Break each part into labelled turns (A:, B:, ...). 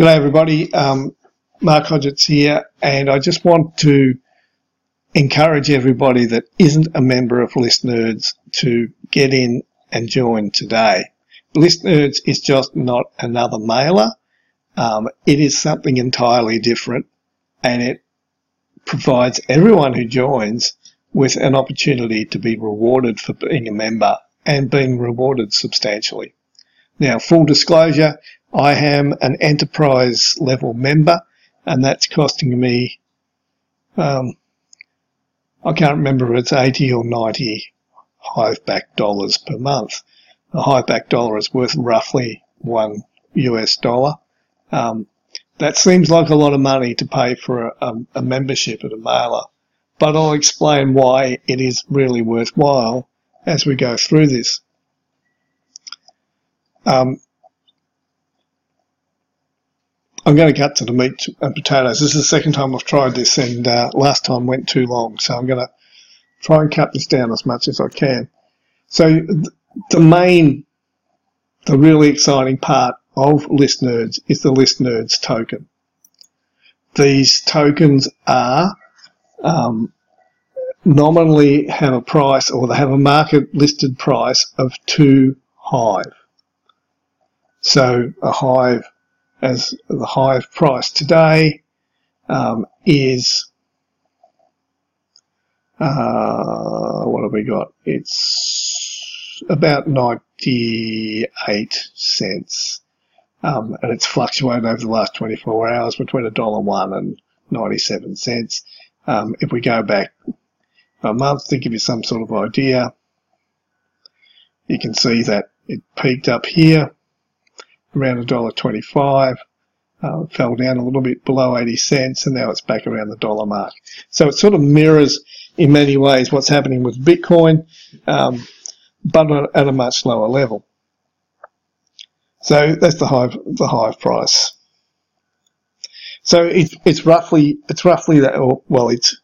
A: G'day everybody, um, Mark Hodgetts here, and I just want to encourage everybody that isn't a member of List Nerds to get in and join today. List Nerds is just not another mailer. Um, it is something entirely different, and it provides everyone who joins with an opportunity to be rewarded for being a member and being rewarded substantially. Now, full disclosure, I am an enterprise level member, and that's costing me, um, I can't remember if it's 80 or 90 Hive Backed Dollars per month. A Hive Backed Dollar is worth roughly one US dollar. Um, that seems like a lot of money to pay for a, a, a membership at a mailer, but I'll explain why it is really worthwhile as we go through this. Um, I'm going to cut to the meat and potatoes. This is the second time I've tried this, and uh, last time went too long, so I'm going to try and cut this down as much as I can. So th the main, the really exciting part of List Nerds is the List Nerds token. These tokens are um, nominally have a price, or they have a market listed price of two Hive. So a Hive as the Hive price today um, is uh, what have we got? It's about 98 cents. Um, and it's fluctuated over the last 24 hours between a dollar one and 97 cents. Um, if we go back a month to give you some sort of idea, you can see that it peaked up here around a $1.25, uh, fell down a little bit below 80 cents, and now it's back around the dollar mark. So it sort of mirrors in many ways what's happening with Bitcoin, um, but at a much lower level. So that's the hive, the hive price. So it's it's roughly it's roughly that. well, it's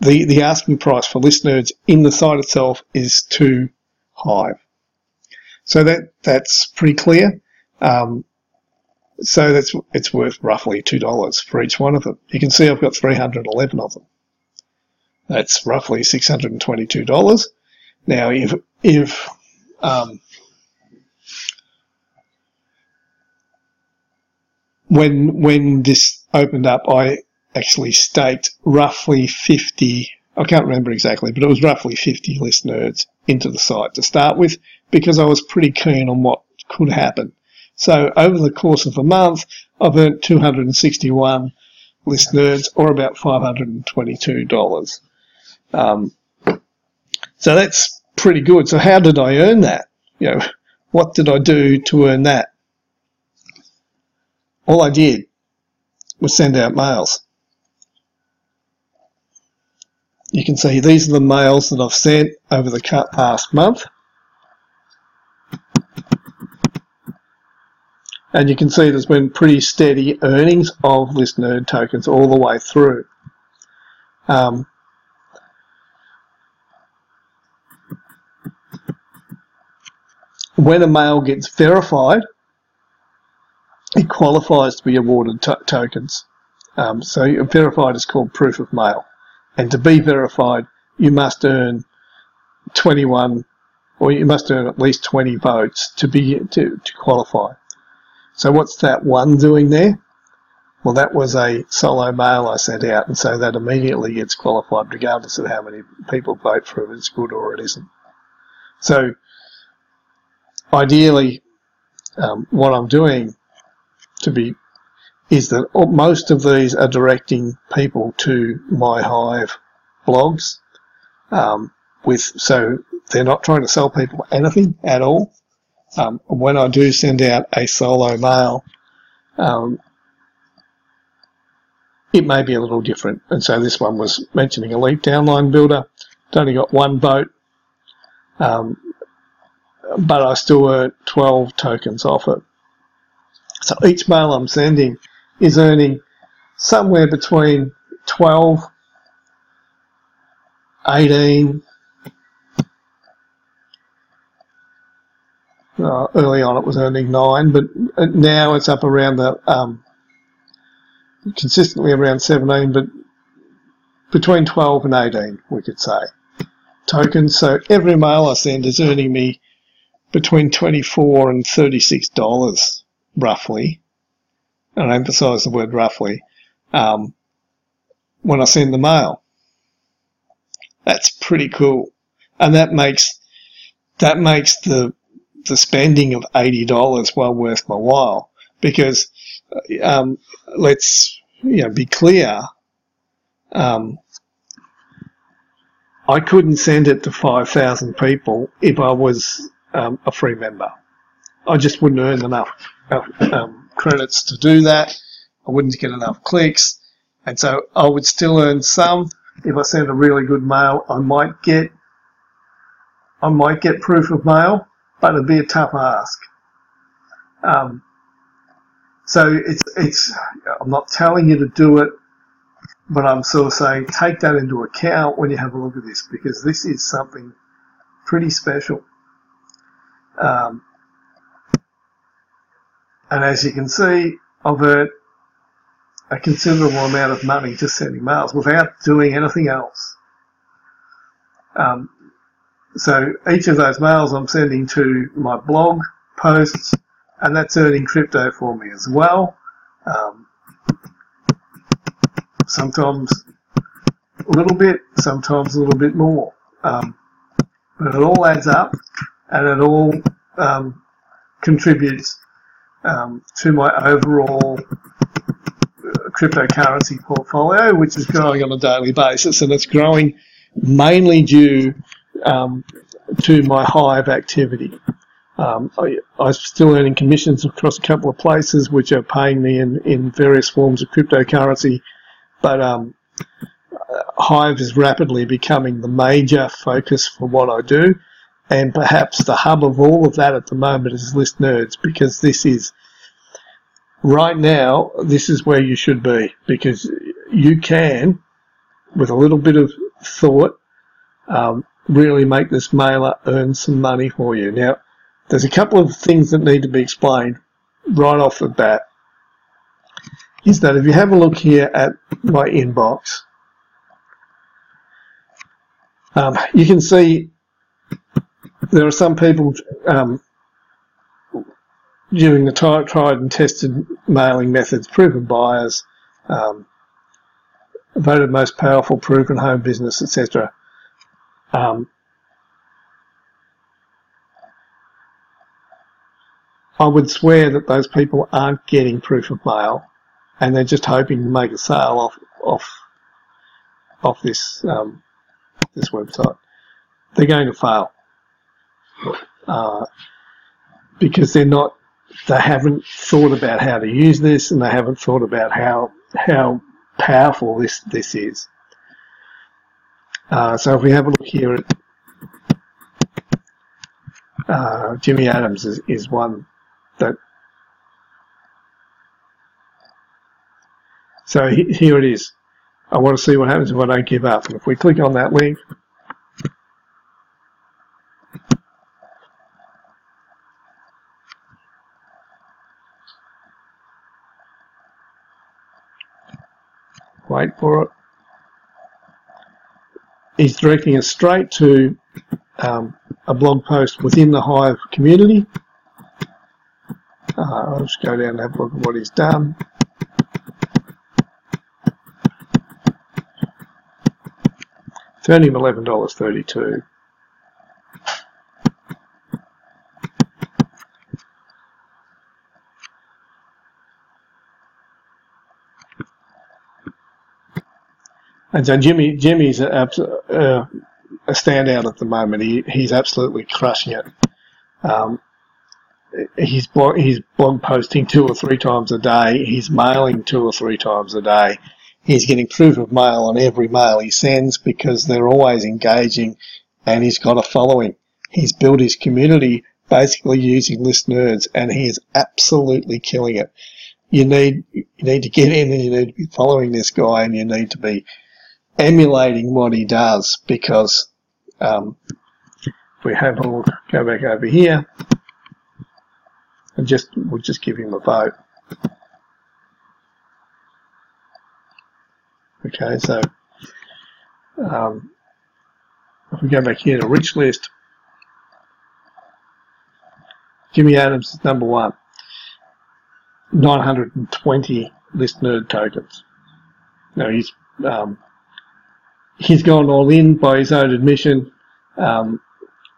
A: the the asking price for List Nerds in the site itself is too high. So that that's pretty clear. Um, so that's it's worth roughly two dollars for each one of them. You can see I've got 311 of them. That's roughly 622 dollars. Now, if if um, when when this opened up, I actually staked roughly 50. I can't remember exactly, but it was roughly 50 list nerds into the site to start with because I was pretty keen on what could happen. So over the course of a month, I've earned 261 list nerds or about $522. Um, so that's pretty good. So how did I earn that? You know, what did I do to earn that? All I did was send out mails. You can see these are the mails that I've sent over the past month. And you can see there's been pretty steady earnings of list nerd tokens all the way through. Um, when a mail gets verified, it qualifies to be awarded tokens. Um, so verified is called proof of mail. And to be verified, you must earn 21, or you must earn at least 20 votes to be to, to qualify. So what's that one doing there? Well, that was a solo mail I sent out, and so that immediately gets qualified regardless of how many people vote for it, it's good or it isn't. So ideally, um, what I'm doing to be is that most of these are directing people to my Hive blogs. Um, with so they're not trying to sell people anything at all. Um, when I do send out a solo mail, um, it may be a little different. And so this one was mentioning Elite Downline Builder. It's only got one vote, um, but I still earn 12 tokens off it. So each mail I'm sending is earning somewhere between 12, 18, Uh, early on, it was earning nine, but now it's up around the um, consistently around 17, but between 12 and 18, we could say, tokens. So every mail I send is earning me between 24 and 36 dollars, roughly. And I emphasise the word roughly. Um, when I send the mail, that's pretty cool, and that makes that makes the the spending of eighty dollars well worth my while because um, let's you know be clear. Um, I couldn't send it to five thousand people if I was um, a free member. I just wouldn't earn enough um, credits to do that. I wouldn't get enough clicks, and so I would still earn some. If I send a really good mail, I might get I might get proof of mail, but it'd be a tough ask. Um, so it's it's I'm not telling you to do it, but I'm sort of saying take that into account when you have a look at this because this is something pretty special. Um, and as you can see, I've earned a considerable amount of money just sending mails without doing anything else. Um, so each of those mails I'm sending to my blog posts, and that's earning crypto for me as well. Um, sometimes a little bit, sometimes a little bit more. Um, but it all adds up, and it all um, contributes um, to my overall uh, cryptocurrency portfolio, which is growing on a daily basis, and it's growing mainly due um, to my Hive activity. Um, I, I'm still earning commissions across a couple of places which are paying me in, in various forms of cryptocurrency, but um, Hive is rapidly becoming the major focus for what I do, and perhaps the hub of all of that at the moment is List Nerds because this is right now this is where you should be because you can, with a little bit of thought, um, really make this mailer earn some money for you. Now, there's a couple of things that need to be explained right off the bat. Is that if you have a look here at my inbox, um, you can see there are some people um, using the tried and tested mailing methods, proven buyers, um, voted most powerful, proven home business, etc. Um, I would swear that those people aren't getting proof of mail, and they're just hoping to make a sale off off off this um, this website. They're going to fail uh, because they're not. They haven't thought about how to use this, and they haven't thought about how how powerful this this is. Uh, so if we have a look here uh, Jimmy Adams is, is one that so he, here it is. I want to see what happens if I don't give up. And if we click on that link wait for it he's directing us straight to um, a blog post within the Hive community. Uh, I'll just go down and have a look at what he's done. It's earning $11.32. And so Jimmy, Jimmy's a, uh, a standout at the moment. He he's absolutely crushing it. Um, he's blog, he's blog posting two or three times a day. He's mailing two or three times a day. He's getting proof of mail on every mail he sends because they're always engaging, and he's got a following. He's built his community basically using list nerds, and he is absolutely killing it. You need you need to get in and you need to be following this guy, and you need to be emulating what he does because um, we have a look, go back over here, and just we'll just give him a vote. Okay, so um, if we go back here to rich list, Jimmy Adams is number one. 920 list nerd tokens. Now he's um, he's gone all in by his own admission. Um,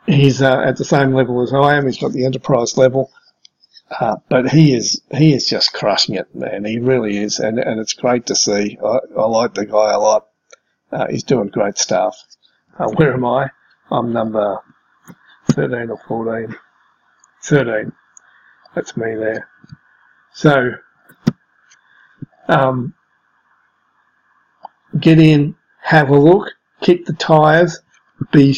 A: he's uh, at the same level as I am. He's got the enterprise level, uh, but he is he is just crushing it, man. He really is, and and it's great to see. I, I like the guy a lot. Uh, he's doing great stuff. Uh, where am I? I'm number 13 or 14. 13. That's me there. So, um, get in, have a look, kick the tires, be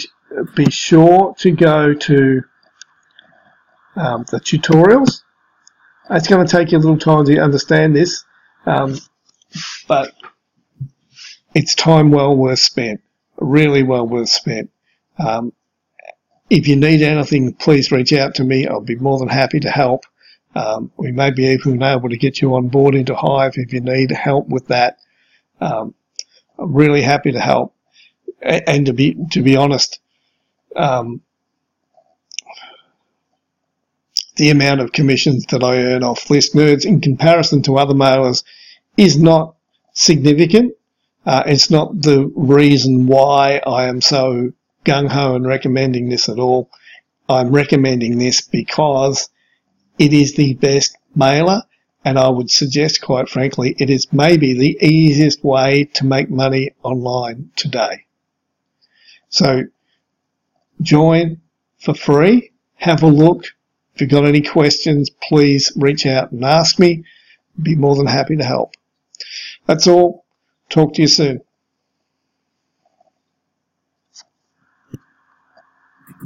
A: be sure to go to um, the tutorials. It's going to take you a little time to understand this, um, but it's time well worth spent, really well worth spent. Um, if you need anything, please reach out to me. I'll be more than happy to help. Um, we may be even able to get you on board into Hive if you need help with that. Um, I'm really happy to help. And to be to be honest, um, the amount of commissions that I earn off list nerds in comparison to other mailers is not significant. Uh, it's not the reason why I am so gung ho in recommending this at all. I'm recommending this because it is the best mailer, and I would suggest, quite frankly, it is maybe the easiest way to make money online today. So join for free, have a look. If you've got any questions, please reach out and ask me. Be more than happy to help. That's all. Talk to you soon.